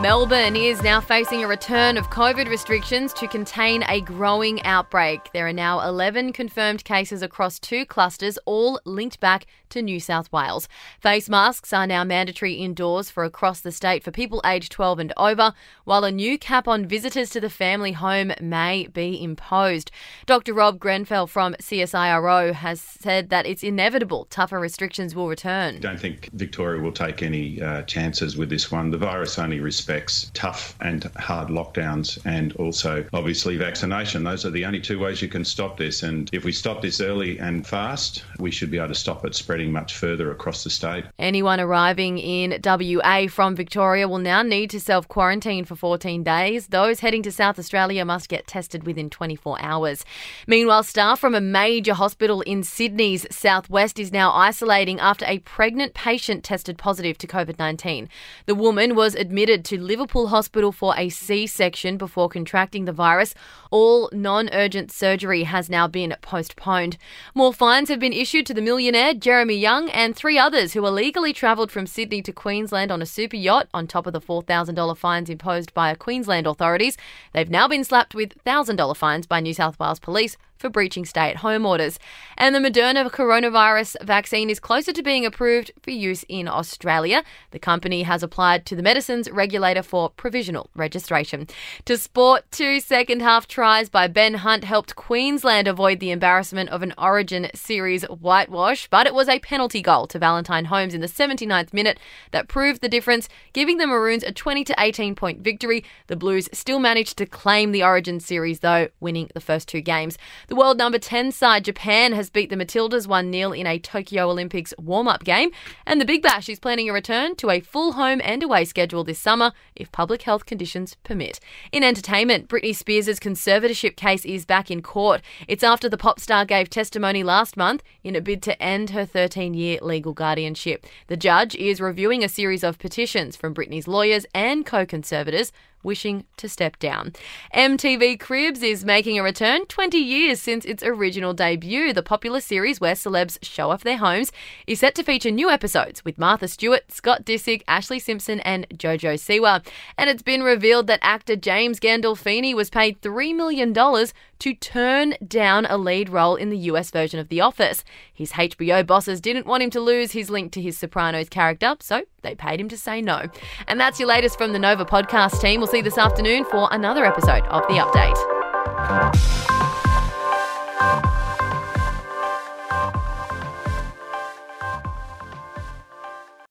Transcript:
Melbourne is now facing a return of COVID restrictions to contain a growing outbreak. There are now 11 confirmed cases across two clusters, all linked back to New South Wales. Face masks are now mandatory indoors for across the state for people aged 12 and over, while a new cap on visitors to the family home may be imposed. Dr. Rob Grenfell from CSIRO has said that it's inevitable tougher restrictions will return. I don't think Victoria will take any uh, chances with this one. The virus only respects tough and hard lockdowns and also obviously vaccination. Those are the only two ways you can stop this. And if we stop this early and fast, we should be able to stop it spreading much further across the state. Anyone arriving in WA from Victoria will now need to self quarantine for 14 days. Those heading to South Australia must get tested within 24 hours. Meanwhile, staff from a major hospital in Sydney's southwest is now isolating after a pregnant patient tested positive to COVID 19. The woman was admitted to Liverpool Hospital for a C section before contracting the virus. All non urgent surgery has now been postponed. More fines have been issued to the millionaire Jeremy Young and three others who illegally travelled from Sydney to Queensland on a super yacht on top of the $4,000 fines imposed by Queensland authorities. They've now been slapped with $1,000 fines by New South Wales Police for breaching stay at home orders. And the Moderna coronavirus vaccine is closer to being approved for use in Australia. The company has applied to the medicines regulator for provisional registration. To sport, two second half tries by Ben Hunt helped Queensland avoid the embarrassment of an Origin Series whitewash, but it was a penalty goal to Valentine Holmes in the 79th minute that proved the difference, giving the Maroons a 20 to 18 point victory. The Blues still managed to claim the Origin Series though, winning the first two games. The world number 10 side Japan has beat the Matildas 1 0 in a Tokyo Olympics warm up game, and the Big Bash is planning a return to a full home and away schedule this summer if public health conditions permit. In entertainment, Britney Spears' conservatorship case is back in court. It's after the pop star gave testimony last month in a bid to end her 13 year legal guardianship. The judge is reviewing a series of petitions from Britney's lawyers and co conservators wishing to step down. MTV Cribs is making a return 20 years since its original debut. The popular series where celebs show off their homes is set to feature new episodes with Martha Stewart, Scott Disick, Ashlee Simpson, and JoJo Siwa. And it's been revealed that actor James Gandolfini was paid $3 million to turn down a lead role in the US version of The Office. His HBO bosses didn't want him to lose his link to his Sopranos character, so they paid him to say no. And that's your latest from the Nova podcast team. We'll you this afternoon for another episode of The Update.